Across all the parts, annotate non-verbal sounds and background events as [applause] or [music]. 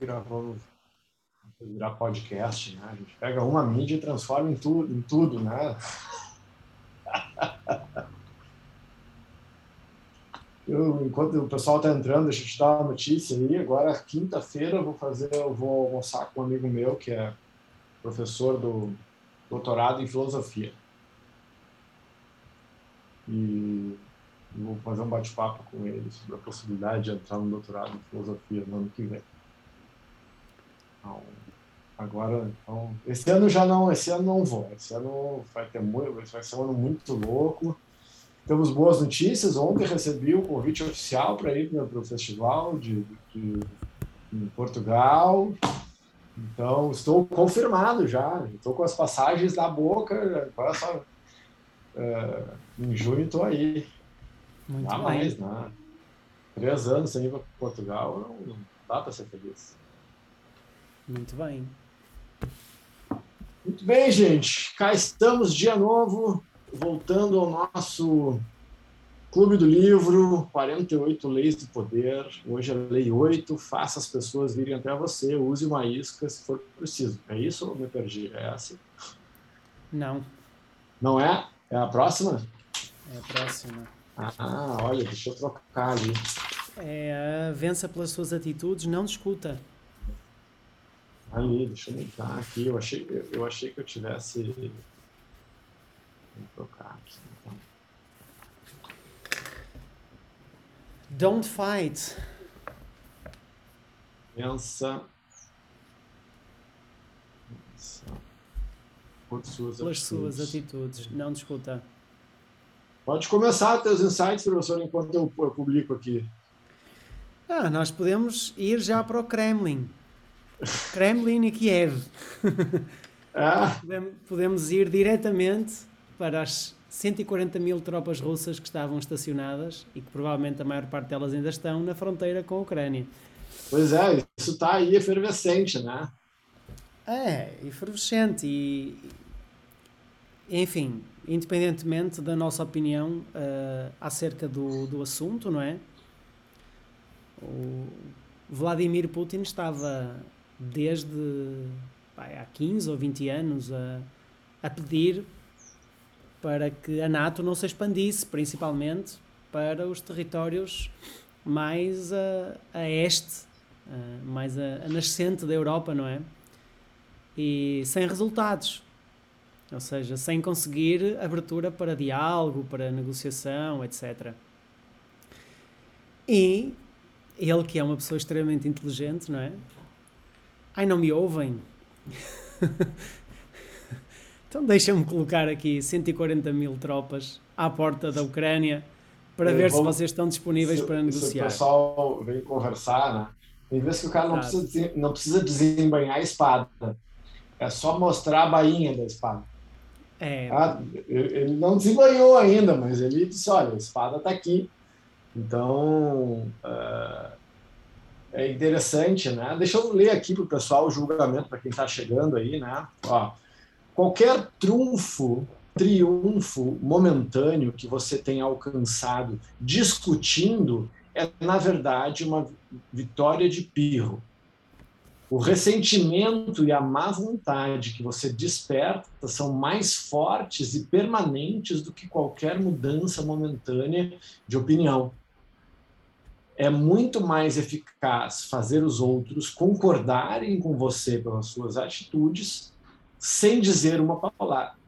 gravando virar podcast, né? A gente pega uma mídia e transforma em tudo, em tudo, né? [laughs] Eu, enquanto o pessoal está entrando, deixa eu te dar uma notícia aí. Agora, quinta-feira, eu vou fazer, eu vou almoçar com um amigo meu que é professor do doutorado em filosofia. E vou fazer um bate-papo com ele sobre a possibilidade de entrar no doutorado em filosofia no ano que vem. Então, agora, então, esse ano já não, esse ano não vou. Esse ano vai ter muito, vai ser um ano muito louco. Temos boas notícias. Ontem recebi o convite oficial para ir para o festival de, de, em Portugal. Então, estou confirmado já. Estou com as passagens na boca. Agora só, é, em junho estou aí. Muito Dá mais, né? Três anos sem ir para Portugal, não, não dá para ser feliz. Muito bem. Muito bem, gente. Cá estamos, dia novo, voltando ao nosso Clube do Livro, 48 Leis do Poder. Hoje é a Lei 8. Faça as pessoas virem até você. Use uma isca se for preciso. É isso ou me perdi? É essa? Não. Não é? É a próxima? É a próxima. Ah, olha, deixa eu trocar ali. É, vença pelas suas atitudes, não discuta. Deixa eu mudar aqui. Eu achei, eu achei que eu tivesse. Vou trocar aqui. Então. Don't fight. Pensa. por suas Pelas atitudes. suas atitudes, não discuta. Pode começar teus insights, professor, enquanto eu publico aqui. Ah, nós podemos ir já para o Kremlin. Kremlin e Kiev. [laughs] Ah. Podemos ir diretamente para as 140 mil tropas russas que estavam estacionadas e que provavelmente a maior parte delas ainda estão na fronteira com a Ucrânia. Pois é, isso está aí efervescente, né? É, efervescente e. Enfim, independentemente da nossa opinião uh, acerca do, do assunto, não é? O Vladimir Putin estava desde há 15 ou 20 anos a, a pedir para que a NATO não se expandisse, principalmente para os territórios mais a, a este, a, mais a, a nascente da Europa, não é? E sem resultados. Ou seja, sem conseguir abertura para diálogo, para negociação, etc. E ele, que é uma pessoa extremamente inteligente, não é? Ai, não me ouvem? então deixa-me colocar aqui 140 mil tropas à porta da Ucrânia para ver se vocês estão disponíveis se, para negociar. Se o pessoal vem conversar, né? Tem vezes que o cara não precisa, não precisa desembanhar a espada. É só mostrar a bainha da espada. É. Ah, ele não desembanhou ainda, mas ele disse: olha, a espada está aqui. Então, uh, é interessante, né? Deixa eu ler aqui para o pessoal o julgamento para quem está chegando aí, né? Ó, qualquer trunfo, triunfo momentâneo que você tenha alcançado discutindo é, na verdade, uma vitória de pirro. O ressentimento e a má vontade que você desperta são mais fortes e permanentes do que qualquer mudança momentânea de opinião é muito mais eficaz fazer os outros concordarem com você pelas suas atitudes sem dizer uma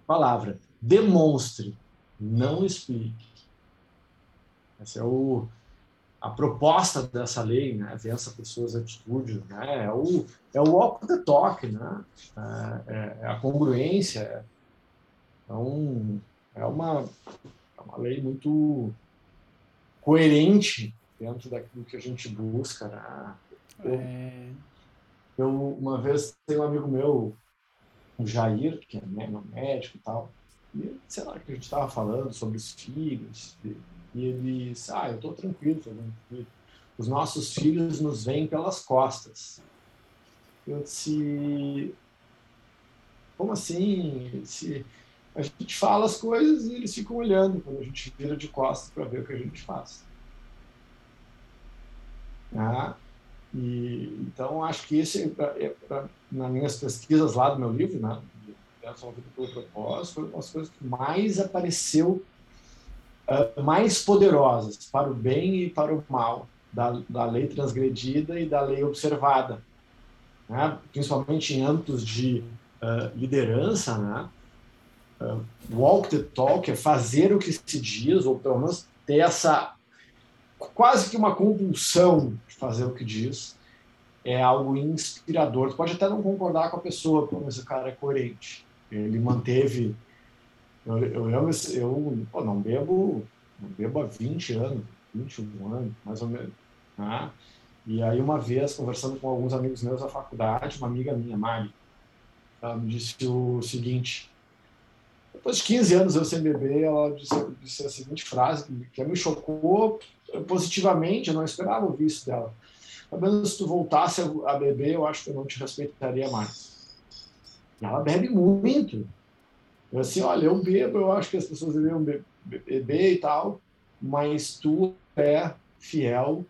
palavra. Demonstre, não explique. Essa é o, a proposta dessa lei, né? Vença por suas atitudes, né? É o, é o walk the talk, né? É, é, é a congruência. Então, é uma, é uma lei muito coerente dentro daquilo que a gente busca. Né? Eu, é... eu, uma vez, tem um amigo meu, o Jair, que é meu médico e tal, e sei lá, que a gente estava falando sobre os filhos, e, e ele disse, ah, eu estou tranquilo fazendo filho. Os nossos filhos nos veem pelas costas. Eu disse, como assim? Se a gente fala as coisas e eles ficam olhando quando a gente vira de costas para ver o que a gente faz. Tá? E, então, acho que esse, é, é, é, nas minhas pesquisas lá do meu livro, né, pelo Propósito, foi uma das coisas que mais apareceu, uh, mais poderosas para o bem e para o mal da, da lei transgredida e da lei observada. Né? Principalmente em âmbitos de uh, liderança, né? Uh, walk the talk é fazer o que se diz, ou pelo menos ter essa quase que uma compulsão de fazer o que diz, é algo inspirador. Tu pode até não concordar com a pessoa, mas o cara é coerente. Ele manteve. Eu, eu, eu, eu pô, não bebo não bebo há 20 anos, 21 anos, mais ou menos. Né? E aí, uma vez, conversando com alguns amigos meus da faculdade, uma amiga minha, Mari, ela me disse o seguinte: depois de 15 anos eu sem beber, ela disse, disse a seguinte frase que me chocou positivamente, eu não esperava ouvir isso dela. Pelo menos se tu voltasse a beber, eu acho que eu não te respeitaria mais. E ela bebe muito. Eu assim, olha, eu bebo, eu acho que as pessoas deveriam beber e tal, mas tu é fiel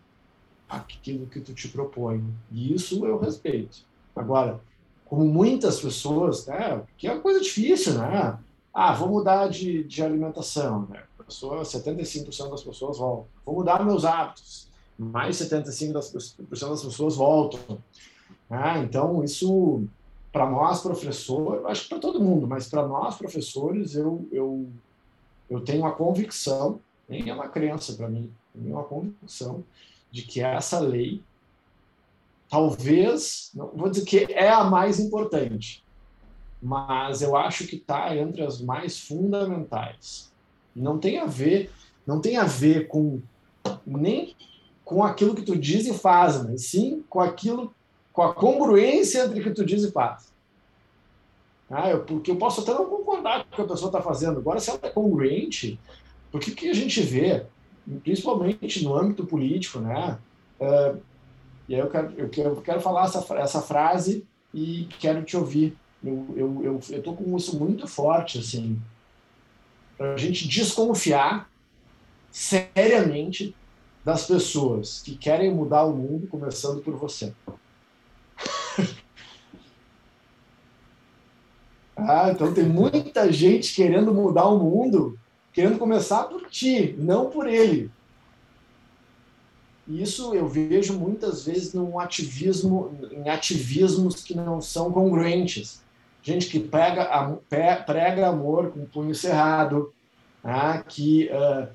àquilo que tu te propõe. E isso eu respeito. Agora, como muitas pessoas, né, que é uma coisa difícil, né? Ah, vou mudar de, de alimentação, né? Pessoa, 75% das pessoas voltam. Vou mudar meus hábitos. Mais 75% das, pessoas voltam. Ah, então, isso, para nós, professores, acho que para todo mundo, mas para nós, professores, eu, eu, eu tenho uma convicção, nem é uma crença para mim, é uma convicção de que essa lei talvez, não vou dizer que é a mais importante, mas eu acho que está entre as mais fundamentais. Não tem a ver, não tem a ver com nem com aquilo que tu diz e faz, mas sim com aquilo, com a congruência entre o que tu diz e faz. Ah, eu, porque eu posso até não concordar com o que a pessoa está fazendo. Agora, se ela é congruente, porque que a gente vê, principalmente no âmbito político, né? Uh, e aí eu quero, eu quero, eu quero falar essa, essa frase e quero te ouvir. Eu eu eu estou com isso muito forte assim, para a gente desconfiar seriamente das pessoas que querem mudar o mundo, começando por você. [laughs] ah, então tem muita gente querendo mudar o mundo, querendo começar por ti, não por ele. Isso eu vejo muitas vezes num ativismo, em ativismos que não são congruentes. Gente que prega, prega amor com o punho cerrado, né? que, uh,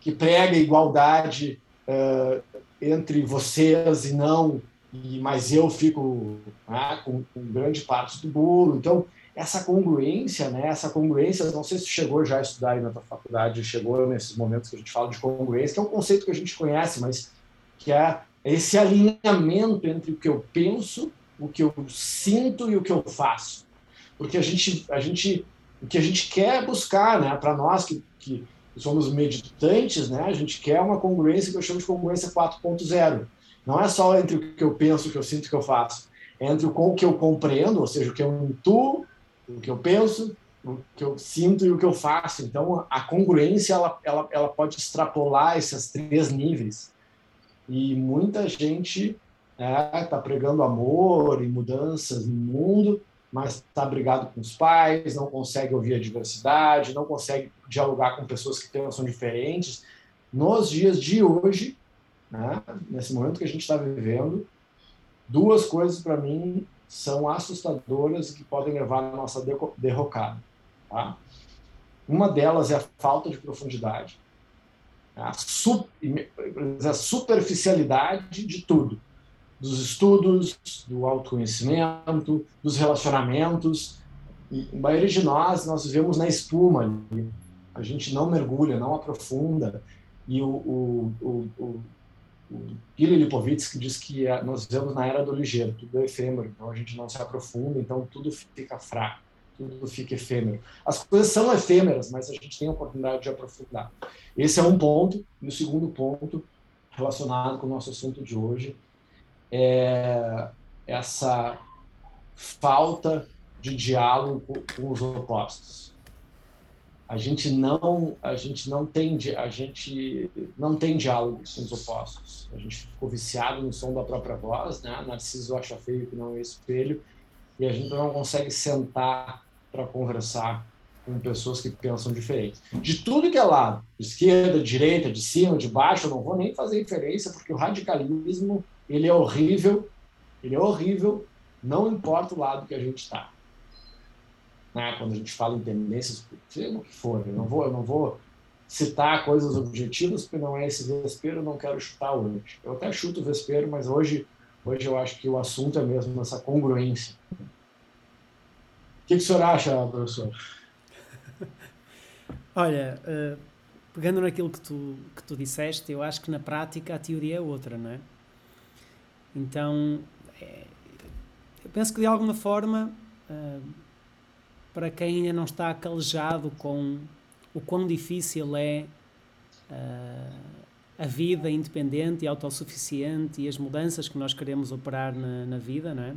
que prega igualdade uh, entre vocês e não, e, mas eu fico né, com, com grande parte do bolo. Então, essa congruência, né? Essa congruência, não sei se chegou já a estudar aí na tua faculdade, chegou nesses momentos que a gente fala de congruência, que é um conceito que a gente conhece, mas que é esse alinhamento entre o que eu penso, o que eu sinto e o que eu faço. Porque a gente, a gente, o que a gente quer buscar, né, para nós que, que somos meditantes, né, a gente quer uma congruência que eu chamo de congruência 4.0. Não é só entre o que eu penso, o que eu sinto, o que eu faço. É entre o que eu compreendo, ou seja, o que eu intuo, o que eu penso, o que eu sinto e o que eu faço. Então, a congruência ela, ela, ela pode extrapolar esses três níveis. E muita gente está é, tá pregando amor e mudanças no mundo, mas está brigado com os pais, não consegue ouvir a diversidade, não consegue dialogar com pessoas que pensam diferentes. Nos dias de hoje, né, nesse momento que a gente está vivendo, duas coisas para mim são assustadoras e que podem levar a nossa derrocada. Tá? Uma delas é a falta de profundidade a, a superficialidade de tudo, dos estudos, do autoconhecimento, dos relacionamentos. E a maioria de nós, nós vivemos na espuma, a gente não mergulha, não aprofunda. E o, o, o, o, o Gili Lipovitsky diz que nós vivemos na era do ligeiro, tudo é efêmero, então a gente não se aprofunda, então tudo fica fraco tudo fica efêmero. As coisas são efêmeras, mas a gente tem a oportunidade de aprofundar. Esse é um ponto. E o segundo ponto, relacionado com o nosso assunto de hoje, é essa falta de diálogo com os opostos. a gente não a gente não tem a gente não tem diálogo com os opostos. A gente ficou viciado no som da própria voz né? Narciso acha feio que não é espelho e a gente não consegue sentar para conversar com pessoas que pensam diferente. De tudo que é lado esquerda direita de cima de baixo eu não vou nem fazer referência porque o radicalismo ele é horrível ele é horrível não importa o lado que a gente está né? quando a gente fala em tendências, seja o que for, eu não vou, eu não vou citar coisas objetivas, porque não é esse vespeiro, eu não quero chutar hoje. Eu até chuto o vespeiro, mas hoje, hoje eu acho que o assunto é mesmo essa congruência. O que, que o senhor acha, professor? [laughs] Olha, uh, pegando naquilo que tu, que tu disseste, eu acho que na prática a teoria é outra, não é? Então, é, eu penso que de alguma forma uh, para quem ainda não está calejado com o quão difícil é uh, a vida independente e autossuficiente e as mudanças que nós queremos operar na, na vida, não é?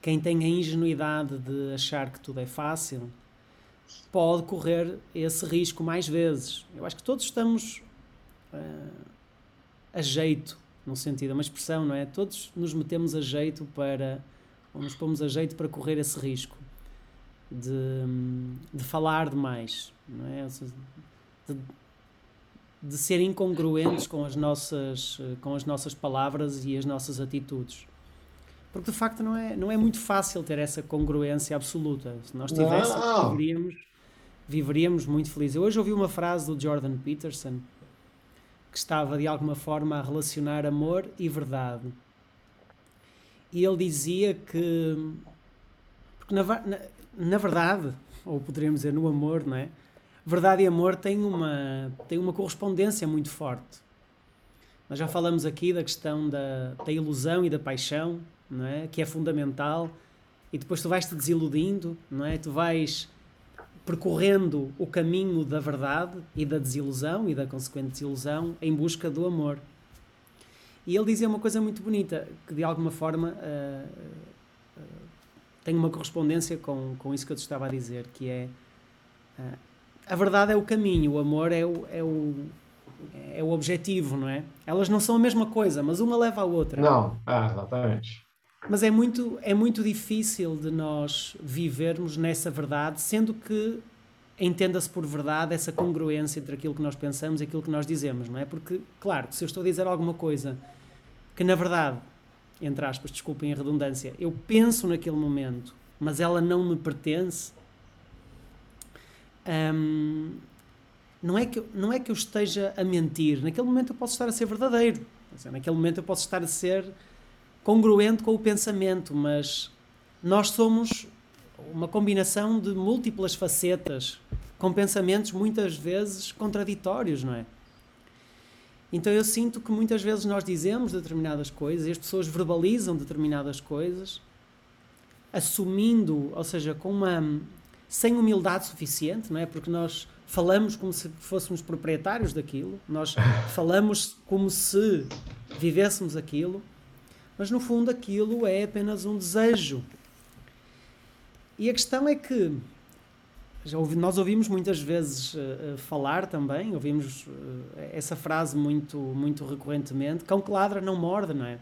Quem tem a ingenuidade de achar que tudo é fácil pode correr esse risco mais vezes. Eu acho que todos estamos uh, a jeito, no sentido, é uma expressão, não é? Todos nos metemos a jeito para, ou nos pomos a jeito para correr esse risco de, de falar demais, não é? De, de ser incongruentes com as nossas com as nossas palavras e as nossas atitudes. Porque de facto não é não é muito fácil ter essa congruência absoluta. Se nós tivéssemos, viveríamos, viveríamos muito felizes. Eu hoje ouvi uma frase do Jordan Peterson que estava de alguma forma a relacionar amor e verdade. E ele dizia que porque na, na, na verdade, ou poderíamos dizer no amor, não é? Verdade e amor têm uma, têm uma correspondência muito forte. Nós já falamos aqui da questão da, da ilusão e da paixão, não é? Que é fundamental. E depois tu vais te desiludindo, não é? Tu vais percorrendo o caminho da verdade e da desilusão e da consequente desilusão em busca do amor. E ele dizia uma coisa muito bonita, que de alguma forma uh, tem uma correspondência com, com isso que eu te estava a dizer, que é uh, a verdade é o caminho, o amor é o, é o, é o objetivo, não é? Elas não são a mesma coisa, mas uma leva à outra. Não, ah, exatamente. Mas é muito, é muito difícil de nós vivermos nessa verdade, sendo que entenda-se por verdade essa congruência entre aquilo que nós pensamos e aquilo que nós dizemos, não é? Porque, claro, se eu estou a dizer alguma coisa que na verdade entre aspas, desculpem a redundância, eu penso naquele momento, mas ela não me pertence, hum, não, é que, não é que eu esteja a mentir. Naquele momento eu posso estar a ser verdadeiro. Naquele momento eu posso estar a ser congruente com o pensamento, mas nós somos uma combinação de múltiplas facetas, com pensamentos muitas vezes contraditórios, não é? Então eu sinto que muitas vezes nós dizemos determinadas coisas e as pessoas verbalizam determinadas coisas, assumindo, ou seja, com uma sem humildade suficiente, não é? Porque nós falamos como se fôssemos proprietários daquilo, nós [laughs] falamos como se vivêssemos aquilo, mas no fundo aquilo é apenas um desejo. E a questão é que já ouvi, nós ouvimos muitas vezes uh, falar também, ouvimos uh, essa frase muito, muito recorrentemente: cão que ladra não morde, não é?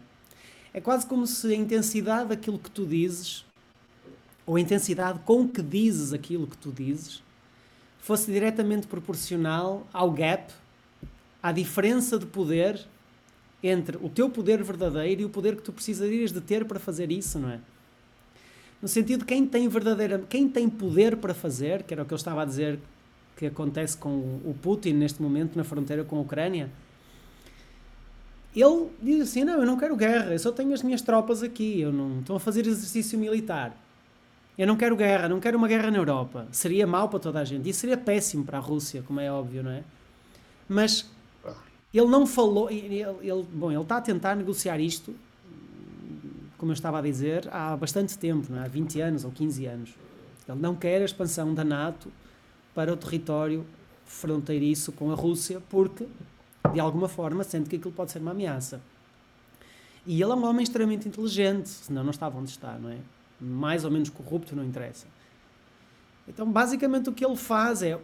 É quase como se a intensidade daquilo que tu dizes, ou a intensidade com que dizes aquilo que tu dizes, fosse diretamente proporcional ao gap, à diferença de poder entre o teu poder verdadeiro e o poder que tu precisarias de ter para fazer isso, não é? no sentido quem tem verdadeira, quem tem poder para fazer, que era o que eu estava a dizer que acontece com o Putin neste momento na fronteira com a Ucrânia. Ele diz assim: Não, eu não quero guerra, eu só tenho as minhas tropas aqui, eu não estou a fazer exercício militar. Eu não quero guerra, não quero uma guerra na Europa. Seria mau para toda a gente. Isso seria péssimo para a Rússia, como é óbvio, não é? Mas ele não falou. Ele, ele, bom, ele está a tentar negociar isto como eu estava a dizer, há bastante tempo, é? há 20 anos ou 15 anos. Ele não quer a expansão da NATO para o território fronteiriço com a Rússia, porque, de alguma forma, sente que aquilo pode ser uma ameaça. E ele é um homem extremamente inteligente, senão não estava onde está, não é? Mais ou menos corrupto, não interessa. Então, basicamente, o que ele faz é: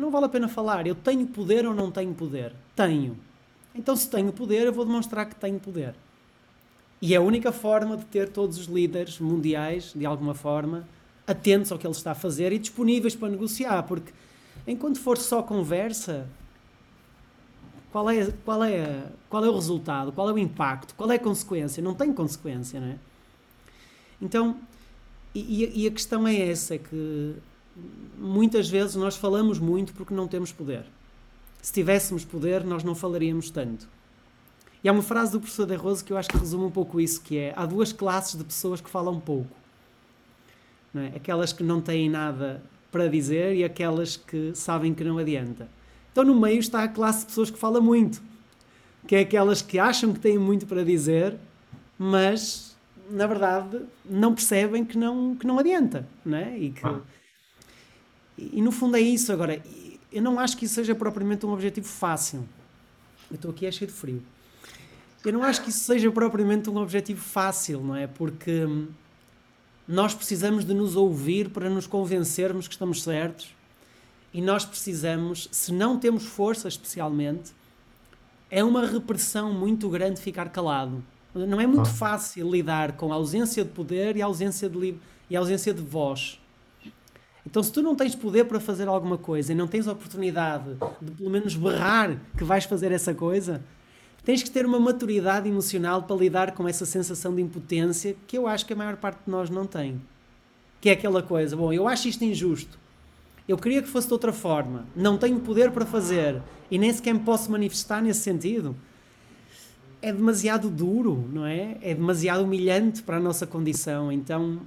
não vale a pena falar, eu tenho poder ou não tenho poder? Tenho. Então, se tenho poder, eu vou demonstrar que tenho poder. E é a única forma de ter todos os líderes mundiais, de alguma forma, atentos ao que ele está a fazer e disponíveis para negociar, porque enquanto for só conversa, qual é, qual é, qual é o resultado? Qual é o impacto? Qual é a consequência? Não tem consequência, não é? Então, e, e a questão é essa, é que muitas vezes nós falamos muito porque não temos poder. Se tivéssemos poder, nós não falaríamos tanto. E há uma frase do professor De Rose que eu acho que resume um pouco isso, que é há duas classes de pessoas que falam pouco. É? Aquelas que não têm nada para dizer e aquelas que sabem que não adianta. Então no meio está a classe de pessoas que fala muito, que é aquelas que acham que têm muito para dizer, mas na verdade não percebem que não, que não adianta, não é? E, que, ah. E, e no fundo é isso. Agora, eu não acho que isso seja propriamente um objetivo fácil. Eu estou aqui é cheio de frio. Eu não acho que isso seja propriamente um objetivo fácil, não é? Porque hum, nós precisamos de nos ouvir para nos convencermos que estamos certos e nós precisamos, se não temos força especialmente, é uma repressão muito grande ficar calado. Não é muito fácil lidar com a ausência de poder e a ausência de, e a ausência de voz. Então, se tu não tens poder para fazer alguma coisa e não tens oportunidade de pelo menos berrar que vais fazer essa coisa, tens que ter uma maturidade emocional para lidar com essa sensação de impotência que eu acho que a maior parte de nós não tem. Que é aquela coisa, bom, eu acho isto injusto. Eu queria que fosse de outra forma. Não tenho poder para fazer e nem sequer me posso manifestar nesse sentido. É demasiado duro, não é? É demasiado humilhante para a nossa condição. Então,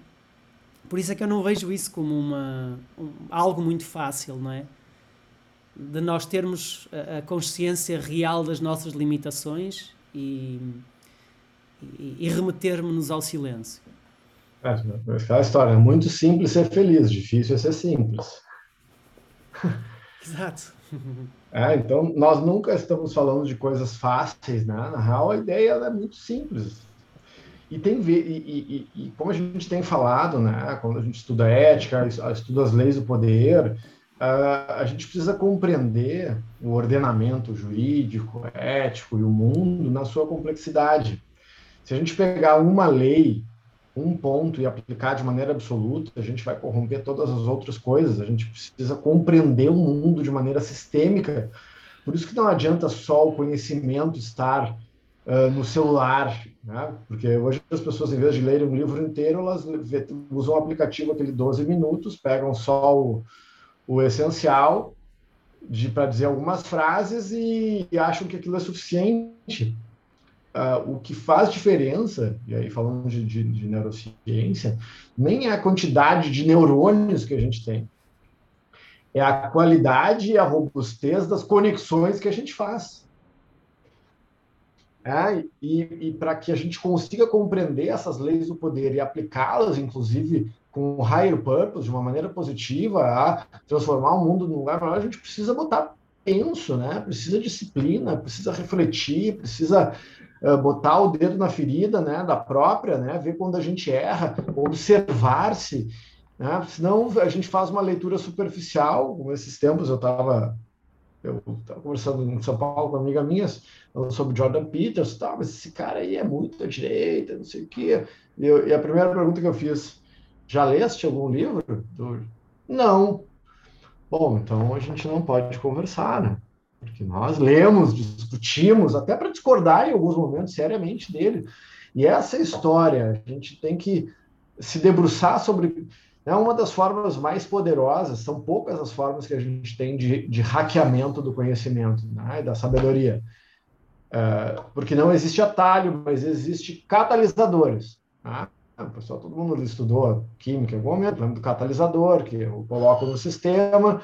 por isso é que eu não vejo isso como uma, um, algo muito fácil, não é? de nós termos a, consciência real das nossas limitações e, e, e remetermos-nos ao silêncio. É, aquela história, é muito simples ser feliz, difícil é ser simples. [laughs] Exato. É, então, nós nunca estamos falando de coisas fáceis, né? Na real, a ideia é muito simples. E, tem, e, e, e, como a gente tem falado, né? Quando a gente estuda ética, estuda as leis do poder, a gente precisa compreender o ordenamento jurídico, ético e o mundo na sua complexidade. Se a gente pegar uma lei, um ponto e aplicar de maneira absoluta, a gente vai corromper todas as outras coisas. A gente precisa compreender o mundo de maneira sistêmica. Por isso que não adianta só o conhecimento estar uh, no celular, né? porque hoje as pessoas, em vez de lerem um livro inteiro, elas usam o aplicativo aquele 12 minutos, pegam só o o essencial para dizer algumas frases e, e, acham que aquilo é suficiente. Uh, o que faz diferença, e aí falando de, de, de, neurociência, nem é a quantidade de neurônios que a gente tem, é a qualidade e a robustez das conexões que a gente faz. É, e, e para que a gente consiga compreender essas leis do poder e aplicá-las, inclusive com higher purpose, de uma maneira positiva, a transformar o mundo num lugar melhor, a gente precisa botar penso, né? Precisa disciplina, precisa refletir, precisa uh, botar o dedo na ferida, né? Da própria, né? Ver quando a gente erra, observar-se, né? Senão a gente faz uma leitura superficial. Como esses tempos eu estava eu estava conversando em São Paulo com uma amiga minha sobre Jordan Peters, tá, mas esse cara aí é muito à direita, não sei o quê. E, eu, e a primeira pergunta que eu fiz, já leste algum livro? Do... Não. Bom, então a gente não pode conversar, né? Porque nós lemos, discutimos, até para discordar em alguns momentos seriamente dele. E essa história, a gente tem que se debruçar sobre. É uma das formas mais poderosas, são poucas as formas que a gente tem de, de hackeamento do conhecimento, né? da sabedoria. É, porque não existe atalho, mas existe catalisadores. Né? O pessoal, todo mundo estudou química em algum momento, lembra do catalisador, que eu coloco no sistema,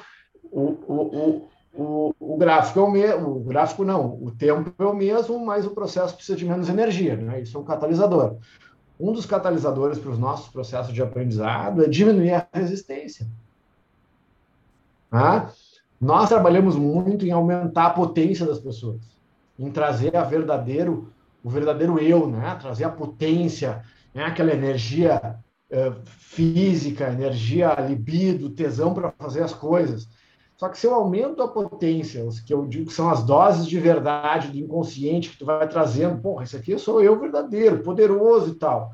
o, o, o, o, gráfico é o mesmo, o gráfico não, o tempo é o mesmo, mas o processo precisa de menos energia, né? Isso é um catalisador. Um dos catalisadores para os nossos processos de aprendizado é diminuir a resistência. Tá? Nós trabalhamos muito em aumentar a potência das pessoas, em trazer a verdadeiro, o verdadeiro eu, né? Trazer a potência, né? aquela energia é, física, energia, libido, tesão para fazer as coisas. Só que se eu aumento a potência, que eu digo que são as doses de verdade do inconsciente que tu vai trazendo, porra, isso aqui sou eu verdadeiro, poderoso e tal.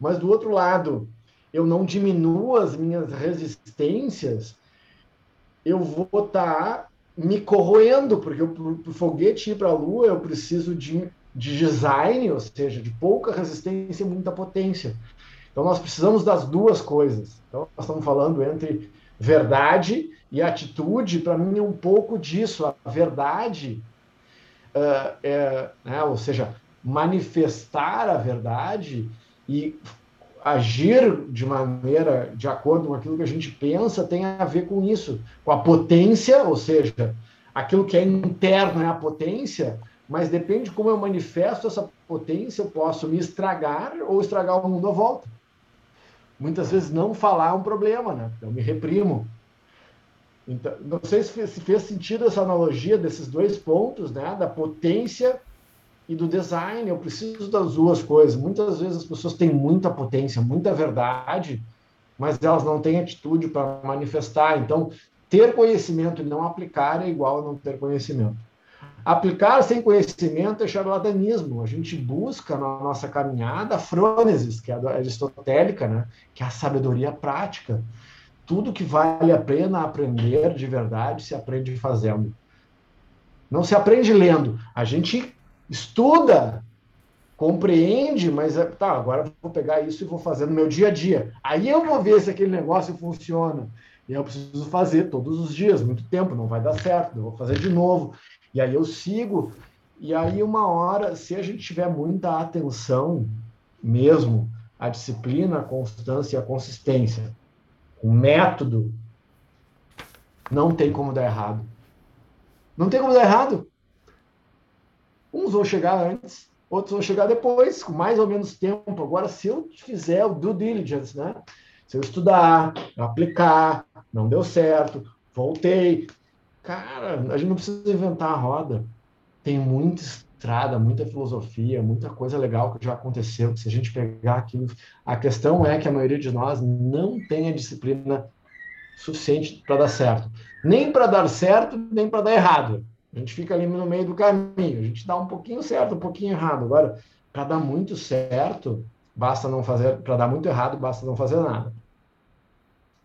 Mas do outro lado, eu não diminuo as minhas resistências, eu vou estar tá me corroendo, porque para o foguete ir para a Lua eu preciso de, de design, ou seja, de pouca resistência e muita potência. Então nós precisamos das duas coisas. Então nós estamos falando entre verdade e atitude, para mim é um pouco disso. A verdade, uh, é, né, ou seja, manifestar a verdade e agir de maneira de acordo com aquilo que a gente pensa tem a ver com isso, com a potência, ou seja, aquilo que é interno é a potência, mas depende de como eu manifesto essa potência, eu posso me estragar ou estragar o mundo à volta. Muitas vezes não falar é um problema, né? Eu me reprimo. Então, não sei se fez, se fez sentido essa analogia desses dois pontos, né? Da potência e do design. Eu preciso das duas coisas. Muitas vezes as pessoas têm muita potência, muita verdade, mas elas não têm atitude para manifestar. Então, ter conhecimento e não aplicar é igual a não ter conhecimento. Aplicar sem conhecimento é charlatanismo. A gente busca na nossa caminhada a frônesis, que é a aristotélica, né? que é a sabedoria prática tudo que vale a pena aprender de verdade se aprende fazendo. Não se aprende lendo. A gente estuda, compreende, mas é, tá, agora vou pegar isso e vou fazer no meu dia a dia. Aí eu vou ver se aquele negócio funciona. E eu preciso fazer todos os dias, muito tempo, não vai dar certo, eu vou fazer de novo. E aí eu sigo. E aí, uma hora, se a gente tiver muita atenção mesmo, a disciplina, a constância e a consistência, o método, não tem como dar errado. Não tem como dar errado. Uns vão chegar antes, outros vão chegar depois, com mais ou menos tempo. Agora, se eu fizer o due diligence, né? Se eu estudar, aplicar, não deu certo, voltei. Cara, a gente não precisa inventar a roda. Tem muita estrada, muita filosofia, muita coisa legal que já aconteceu. Que se a gente pegar aquilo, a questão é que a maioria de nós não tem a disciplina suficiente para dar certo. Nem para dar certo, nem para dar errado. A gente fica ali no meio do caminho. A gente dá um pouquinho certo, um pouquinho errado. Agora, para dar muito certo, basta não fazer. Para dar muito errado, basta não fazer nada.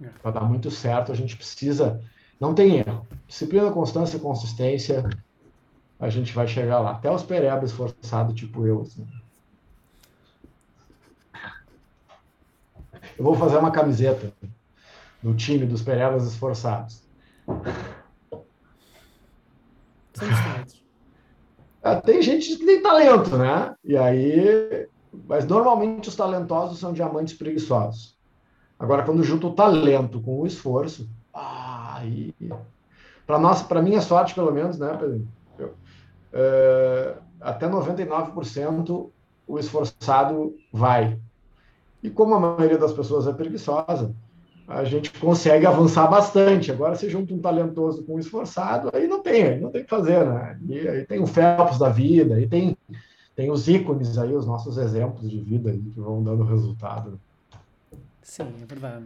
É. Para dar muito certo, a gente precisa. Não tem erro. Disciplina, constância, consistência a gente vai chegar lá. Até os perebas forçados, tipo eu. Assim. Eu vou fazer uma camiseta do time dos perebas esforçados. Ah, tem gente que tem talento, né? E aí, mas normalmente os talentosos são diamantes preguiçosos. Agora, quando junto o talento com o esforço, aí, para nós, para minha sorte, pelo menos, né, Pedro? Uh, até 99% o esforçado vai. E como a maioria das pessoas é preguiçosa, a gente consegue avançar bastante. Agora, se junta um talentoso com um esforçado, aí não tem, não tem o que fazer, né? E aí tem o Phelps da vida, aí tem, tem os ícones aí, os nossos exemplos de vida aí, que vão dando resultado. Sim, é verdade.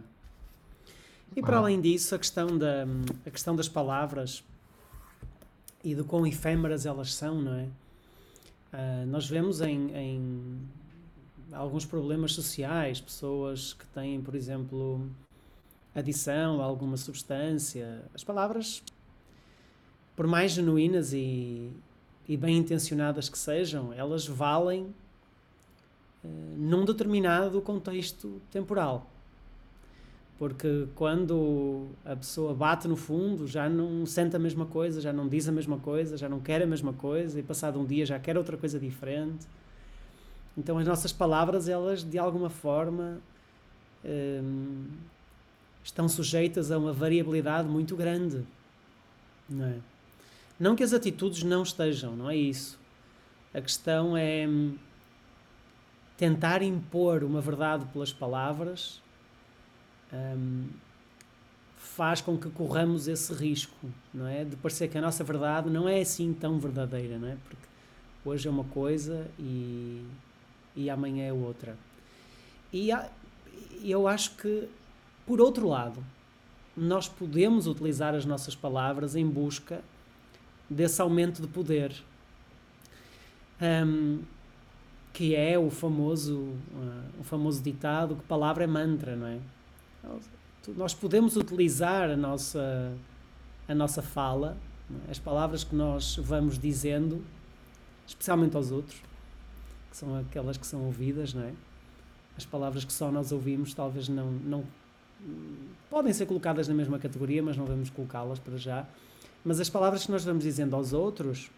E para ah. além disso, a questão, da, a questão das palavras, e do quão efêmeras elas são, não é? Uh, nós vemos em, em, alguns problemas sociais, pessoas que têm, por exemplo, adição a alguma substância. As palavras, por mais genuínas e, e bem intencionadas que sejam, elas valem uh, num determinado contexto temporal. Porque quando a pessoa bate no fundo, já não sente a mesma coisa, já não diz a mesma coisa, já não quer a mesma coisa, e passado um dia já quer outra coisa diferente. Então as nossas palavras, elas de alguma forma hum, estão sujeitas a uma variabilidade muito grande. Não, é? não que as atitudes não estejam, não é isso. A questão é hum, tentar impor uma verdade pelas palavras um, faz com que corramos esse risco, não é? De parecer que a nossa verdade não é assim tão verdadeira, não é? Porque hoje é uma coisa e, e amanhã é outra. E há, eu acho que, por outro lado, nós podemos utilizar as nossas palavras em busca desse aumento de poder. Um, que é o famoso, uh, o famoso ditado que palavra é mantra, não é? Nós podemos utilizar a nossa, a nossa fala, é? as palavras que nós vamos dizendo, especialmente aos outros, que são aquelas que são ouvidas, não é? As palavras que só nós ouvimos talvez não, não podem ser colocadas na mesma categoria, mas não vamos colocá-las para já. Mas as palavras que nós vamos dizendo aos outros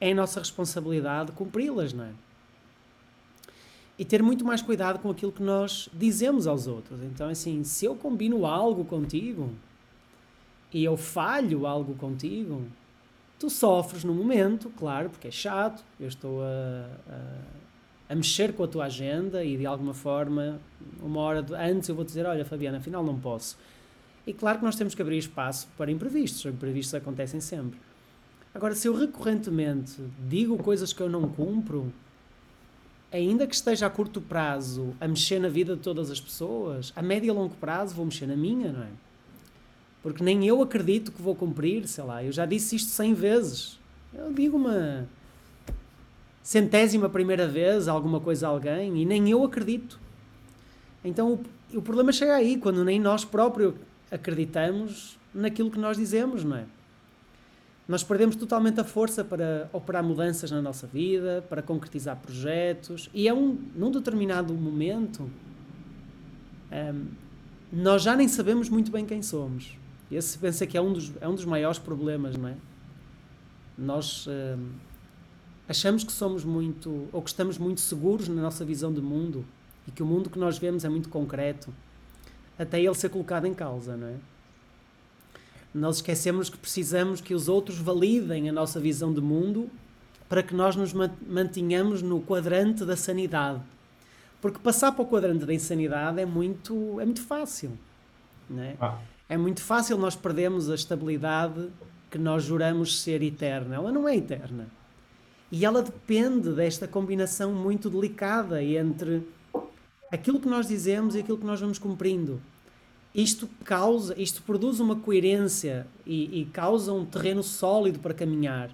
é nossa responsabilidade cumpri-las, não é? E ter muito mais cuidado com aquilo que nós dizemos aos outros. Então, assim, se eu combino algo contigo e eu falho algo contigo, tu sofres no momento, claro, porque é chato, eu estou a, a, a mexer com a tua agenda e de alguma forma, uma hora antes eu vou dizer: Olha, Fabiana, afinal não posso. E claro que nós temos que abrir espaço para imprevistos, imprevistos acontecem sempre. Agora, se eu recorrentemente digo coisas que eu não cumpro, ainda que esteja a curto prazo a mexer na vida de todas as pessoas, a médio e longo prazo vou mexer na minha, não é? Porque nem eu acredito que vou cumprir, sei lá, eu já disse isto cem vezes. Eu digo uma centésima primeira vez alguma coisa a alguém e nem eu acredito. Então o, o problema chega aí, quando nem nós próprios acreditamos naquilo que nós dizemos, não é? Nós perdemos totalmente a força para operar mudanças na nossa vida, para concretizar projetos, e é um, num determinado momento, um, nós já nem sabemos muito bem quem somos. Esse pensa que é um dos, é um dos maiores problemas, não é? Nós um, achamos que somos muito, ou que estamos muito seguros na nossa visão de mundo, e que o mundo que nós vemos é muito concreto, até ele ser colocado em causa, não é? Nós esquecemos que precisamos que os outros validem a nossa visão de mundo para que nós nos mantenhamos no quadrante da sanidade. Porque passar para o quadrante da insanidade é muito, é muito fácil. Né? Ah. É muito fácil nós perdermos a estabilidade que nós juramos ser eterna. Ela não é eterna. E ela depende desta combinação muito delicada entre aquilo que nós dizemos e aquilo que nós vamos cumprindo isto causa, isto produz uma coerência e, e, causa um terreno sólido para caminhar.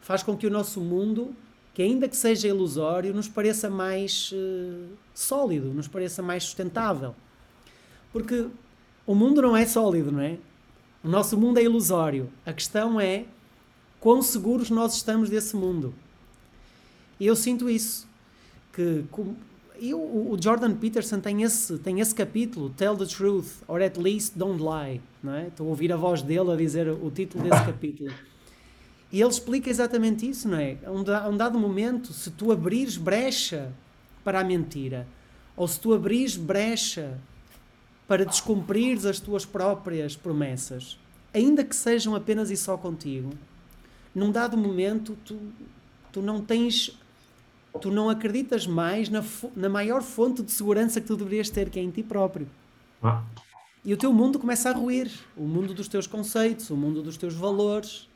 Faz com que o nosso mundo, que ainda que seja ilusório, nos pareça mais uh, sólido, nos pareça mais sustentável. Porque o mundo não é sólido, não é? O nosso mundo é ilusório. A questão é quão seguros nós estamos desse mundo. E eu sinto isso. Que e o, o, Jordan Peterson tem esse, tem esse capítulo, Tell the Truth, or at least Don't Lie. Não é? Estou a ouvir a voz dele a dizer o título desse [coughs] capítulo. E ele explica exatamente isso, não é? A um, a um dado momento, se tu abrires brecha para a mentira, ou se tu abrires brecha para descumprires as tuas próprias promessas, ainda que sejam apenas e só contigo, num dado momento tu, tu não tens tu não acreditas mais na, na maior fonte de segurança que tu deverias ter, que é em ti próprio. Ah. E o teu mundo começa a ruir. O mundo dos teus conceitos, o mundo dos teus valores.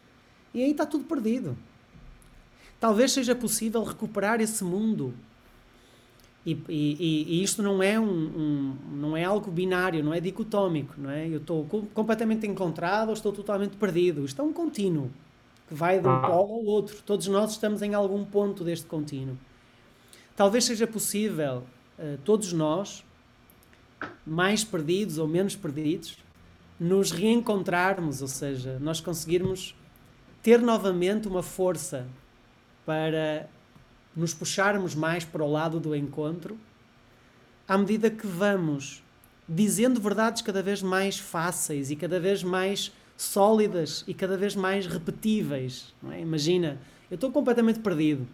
E aí está tudo perdido. Talvez seja possível recuperar esse mundo. E, e, e isto não é, um, um, não é algo binário, não é dicotómico. Não é? Eu estou completamente encontrado ou estou totalmente perdido. Isto é um contínuo que vai de um ah. polo ao outro. Todos nós estamos em algum ponto deste contínuo. Talvez seja possível uh, todos nós, mais perdidos ou menos perdidos, nos reencontrarmos, ou seja, nós conseguirmos ter novamente uma força para nos puxarmos mais para o lado do encontro, à medida que vamos dizendo verdades cada vez mais fáceis e cada vez mais sólidas e cada vez mais repetíveis. É? Imagina, eu estou completamente perdido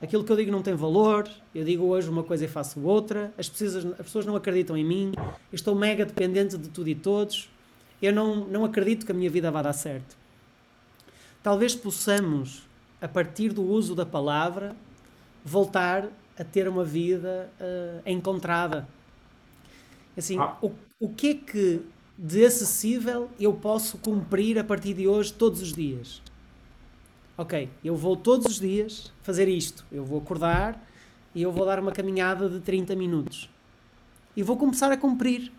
aquilo que eu digo não tem valor, eu digo hoje uma coisa e faço outra, as pessoas, as pessoas não acreditam em mim, eu estou mega dependente de tudo e todos, eu não, não acredito que a minha vida vá dar certo. Talvez possamos, a partir do uso da palavra, voltar a ter uma vida uh, encontrada. Assim, ah. o, o que é que de acessível eu posso cumprir a partir de hoje, todos os dias? Ok, eu vou todos os dias fazer isto. Eu vou acordar e eu vou dar uma caminhada de 30 minutos. e vou começar a cumprir.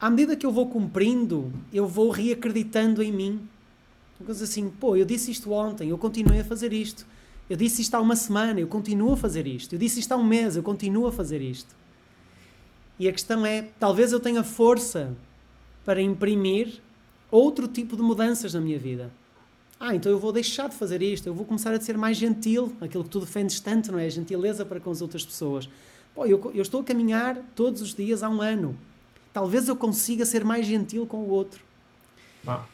À medida que eu vou cumprindo, eu vou reacreditando em mim. Uma coisa assim, pô, eu disse isto ontem, eu continuei a fazer isto. Eu disse isto há uma semana, eu continuo a fazer isto. Eu disse isto há um mês, eu continuo a fazer isto. E a questão é, talvez eu tenha força para imprimir outro tipo de mudanças na minha vida. Ah, então eu vou deixar de fazer isto, eu vou começar a ser mais gentil, aquilo que tu defendes tanto, não é? A gentileza para com as outras pessoas. Pô, eu, eu estou a caminhar todos os dias há um ano. Talvez eu consiga ser mais gentil com o outro. Ah.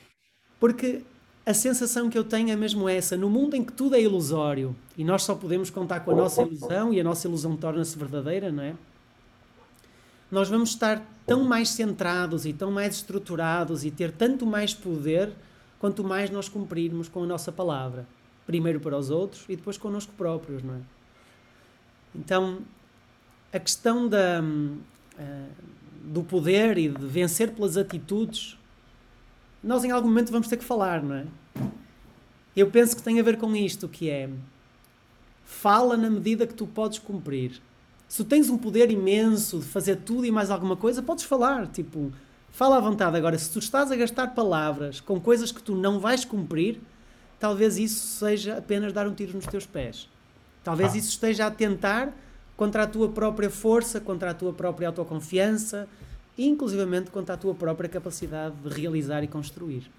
Porque a sensação que eu tenho é mesmo essa. No mundo em que tudo é ilusório e nós só podemos contar com a nossa ilusão e a nossa ilusão torna-se verdadeira, não é? Nós vamos estar tão mais centrados e tão mais estruturados e ter tanto mais poder quanto mais nós cumprirmos com a nossa palavra. Primeiro para os outros e depois connosco próprios, não é? Então, a questão da, uh, do poder e de vencer pelas atitudes, nós em algum momento vamos ter que falar, não é? Eu penso que tem a ver com isto, que é fala na medida que tu podes cumprir. Se tens um poder imenso de fazer tudo e mais alguma coisa, podes falar, tipo, Fala à vontade. Agora, se tu estás a gastar palavras com coisas que tu não vais cumprir, talvez isso seja apenas dar um tiro nos teus pés. Talvez ah. isso esteja a tentar contra a tua própria força, contra a tua própria autoconfiança e, inclusivamente, contra a tua própria capacidade de realizar e construir.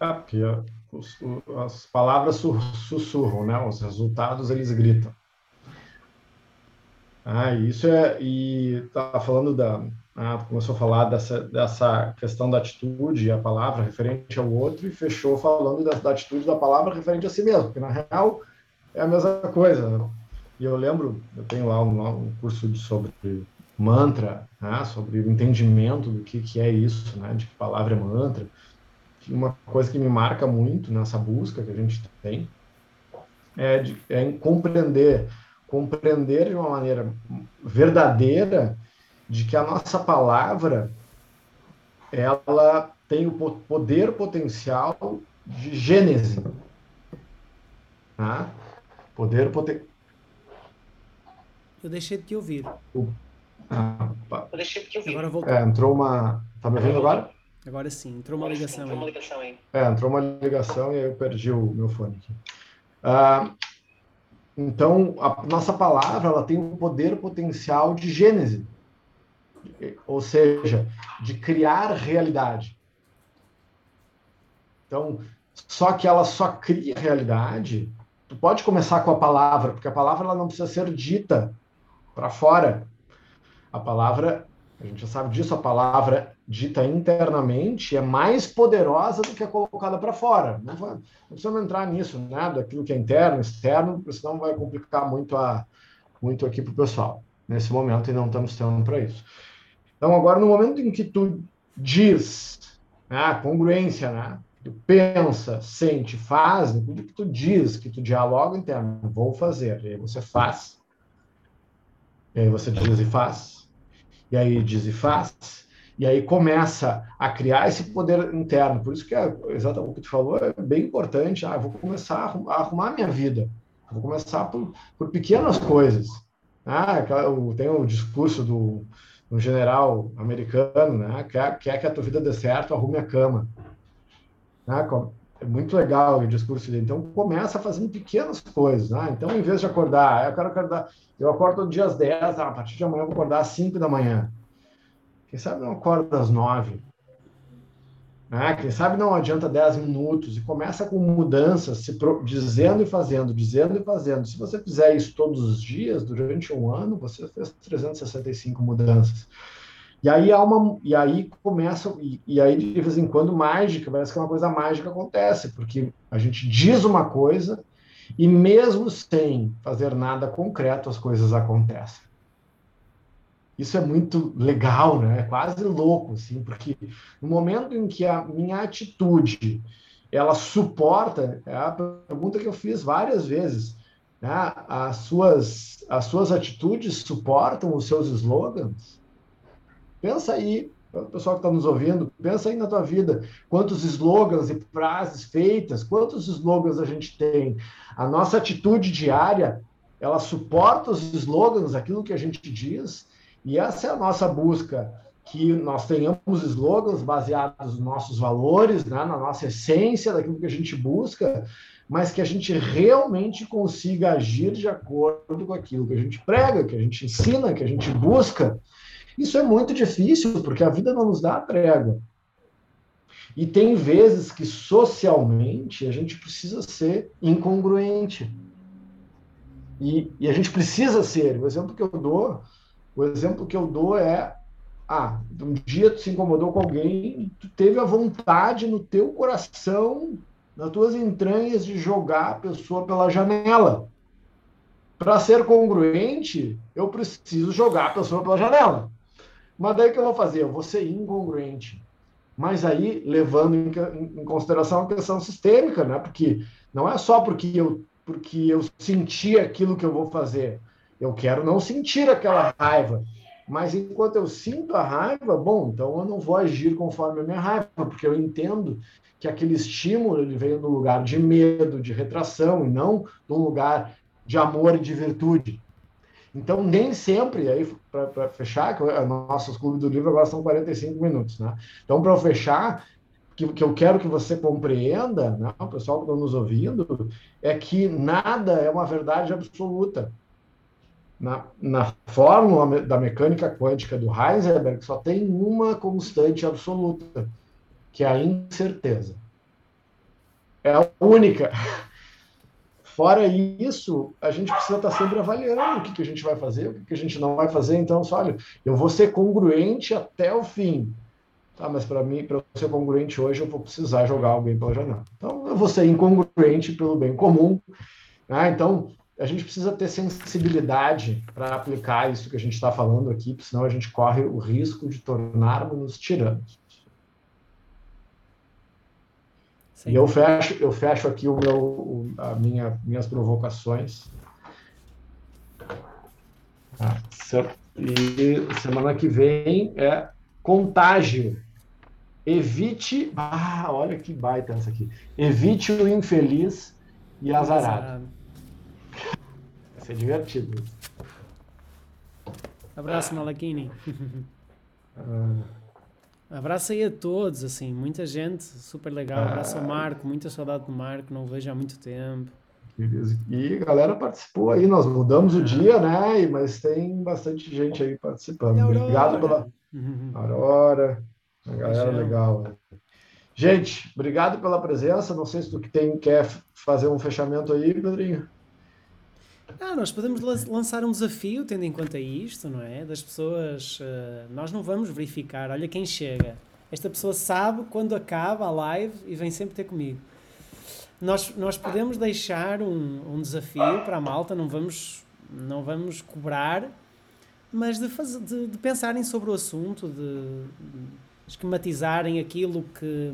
Ah, porque as palavras sussurram, né? Os resultados eles gritam. Ah, isso é e tá falando da ah, começou a falar dessa, dessa questão da atitude, a palavra referente ao outro, e fechou falando da, da, atitude da palavra referente a si mesmo, porque na real é a mesma coisa. Né? E eu lembro, eu tenho lá um, um curso de, sobre mantra, né? sobre o entendimento do que, que é isso, né? de que palavra é mantra. Uma coisa que me marca muito nessa busca que a gente tem é, de, é em compreender, compreender de uma maneira verdadeira de que a nossa palavra ela tem o poder potencial de gênese. Tá? Poder potencial. Eu deixei de te ouvir. Ah, eu deixei de te ouvir. Agora voltou. É, entrou uma. Tá me ouvindo agora? Agora sim, entrou uma ligação, entrou uma ligação aí. É, entrou uma ligação e aí eu perdi o meu fone aqui. Ah, então, a nossa palavra ela tem um poder potencial de gênese ou seja, de criar realidade. Então, só que ela só cria realidade. Tu pode começar com a palavra, porque a palavra ela não precisa ser dita para fora. A palavra, a gente já sabe disso, a palavra dita internamente é mais poderosa do que a colocada para fora. Não, vai, não precisamos entrar nisso, né? Daquilo que é interno, externo, porque senão vai complicar muito, a, muito aqui para o pessoal nesse momento e não estamos tendo para isso. Então, agora, no momento em que tu diz, né, congruência, né? Tu pensa, sente, faz, no que tu diz, que tu dialoga interno, vou fazer, e aí você faz, e aí você diz e faz, e aí diz e faz, e aí começa a criar esse poder interno. Por isso que é, exatamente o que tu falou é bem importante. Ah, vou começar a a arrumar a minha vida. Vou começar por, por pequenas coisas. Ah, tem o discurso do um general americano, né? Quer, quer que a tua vida dê certo, arrume a cama. Né? É muito legal o discurso dele. Então, começa fazendo pequenas coisas. Né? Então, em vez de acordar, eu quero acordar, eu acordo todo dia às 10, ah, a partir de amanhã eu vou acordar às 5 da manhã. Quem sabe não acorda às 9. Né? Quem sabe não adianta 10 minutos e começa com mudanças, se pro... dizendo e fazendo, dizendo e fazendo. Se você fizer isso todos os dias, durante um ano, você fez 365 mudanças. E aí há uma, e aí começa, e, e, aí de vez em quando mágica, parece que uma coisa mágica acontece, porque a gente diz uma coisa e mesmo sem fazer nada concreto, as coisas acontecem. Isso é muito legal, né? É quase louco, assim, porque no momento em que a minha atitude ela suporta, é a pergunta que eu fiz várias vezes, né? As suas as suas atitudes suportam os seus slogans? Pensa aí, o pessoal que está nos ouvindo, pensa aí na tua vida, quantos slogans e frases feitas, quantos slogans a gente tem? A nossa atitude diária, ela suporta os slogans, aquilo que a gente diz? E essa é a nossa busca, que nós tenhamos slogans baseados nos nossos valores, né, na nossa essência, daquilo que a gente busca, mas que a gente realmente consiga agir de acordo com aquilo que a gente prega, que a gente ensina, que a gente busca. Isso é muito difícil, porque a vida não nos dá trégua. E tem vezes que socialmente a gente precisa ser incongruente. E, e, a gente precisa ser. O exemplo que eu dou, o exemplo que eu dou é, ah, um dia tu se incomodou com alguém, tu teve a vontade no teu coração, nas tuas entranhas de jogar a pessoa pela janela. Para ser congruente, eu preciso jogar a pessoa pela janela. Mas daí o que eu vou fazer? Eu vou ser incongruente mas aí levando em, consideração a questão sistêmica, né? Porque não é só porque eu porque eu senti aquilo que eu vou fazer. Eu quero não sentir aquela raiva. Mas enquanto eu sinto a raiva, bom, então eu não vou agir conforme a minha raiva, porque eu entendo que aquele estímulo ele veio do lugar de medo, de retração, e não do lugar de amor e de virtude. Então, nem sempre, aí para fechar, que nossos clubes do livro agora são 45 minutos, né? Então, para fechar, que, que eu quero que você compreenda, né, o pessoal que está nos ouvindo, é que nada é uma verdade absoluta. Na, na fórmula da mecânica quântica do Heisenberg, só tem uma constante absoluta, que é a incerteza. É a única. [laughs] Fora isso, a gente precisa estar sempre avaliando o que, que a gente vai fazer, o que, que a gente não vai fazer. Então, só, olha, eu vou ser congruente até o fim. Tá, mas para mim, para ser congruente hoje, eu vou precisar jogar alguém pela janela. Então, eu vou ser incongruente pelo bem comum. Né? Então, a gente precisa ter sensibilidade para aplicar isso que a gente está falando aqui, senão a gente corre o risco de tornarmos tiranos. Sim. E eu fecho, eu fecho aqui o meu, a minha, minhas provocações. Ah, e semana que vem é contágio. Evite. Ah, olha que baita essa aqui. Evite o infeliz e azarado. Ser divertido. Abraço, Malakini. ah. Abraço aí a todos, assim, muita gente, super legal. Abraço ao ah. Marco, muita saudade do Marco, não o vejo há muito tempo. E a galera participou aí, nós mudamos o ah. dia, né? Mas tem bastante gente aí participando. Obrigado pela. [laughs] Aurora, a galera legal. Né? Gente, obrigado pela presença. Não sei se tu tem, quer fazer um fechamento aí, Pedrinho. Ah, nós podemos lançar um desafio tendo em conta isto, não é? Das pessoas. Uh, nós não vamos verificar, olha quem chega. Esta pessoa sabe quando acaba a live e vem sempre ter comigo. Nós, nós podemos deixar um, um desafio para a malta, não vamos, não vamos cobrar, mas de, fazer, de, de pensarem sobre o assunto, de, de esquematizarem aquilo que.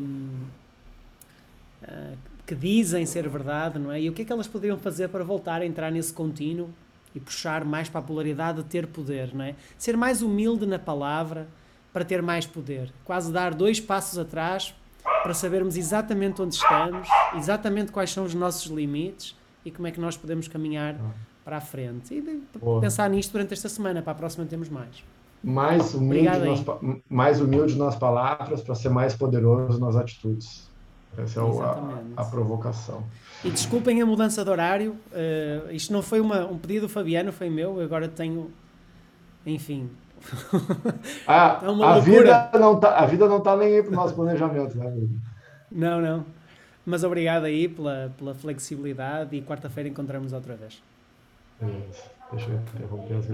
Uh, que dizem ser verdade, não é? E o que é que elas poderiam fazer para voltar a entrar nesse contínuo e puxar mais para a polaridade de ter poder, não é? Ser mais humilde na palavra para ter mais poder. Quase dar dois passos atrás para sabermos exatamente onde estamos, exatamente quais são os nossos limites e como é que nós podemos caminhar para a frente. E pensar nisto durante esta semana, para a próxima temos mais. Mais humilde, nas, mais humilde nas palavras para ser mais poderoso nas atitudes. Essa é a, a, provocação. E desculpem a mudança de horário. Uh, isto não foi uma, um pedido do Fabiano, foi meu. Agora tenho. Enfim. Ah, [laughs] é a, vida não tá, a vida não está nem aí para o nosso planejamento, né, Não, não. Mas obrigado aí pela, pela flexibilidade e quarta-feira encontramos outra vez. Deixa eu interromper as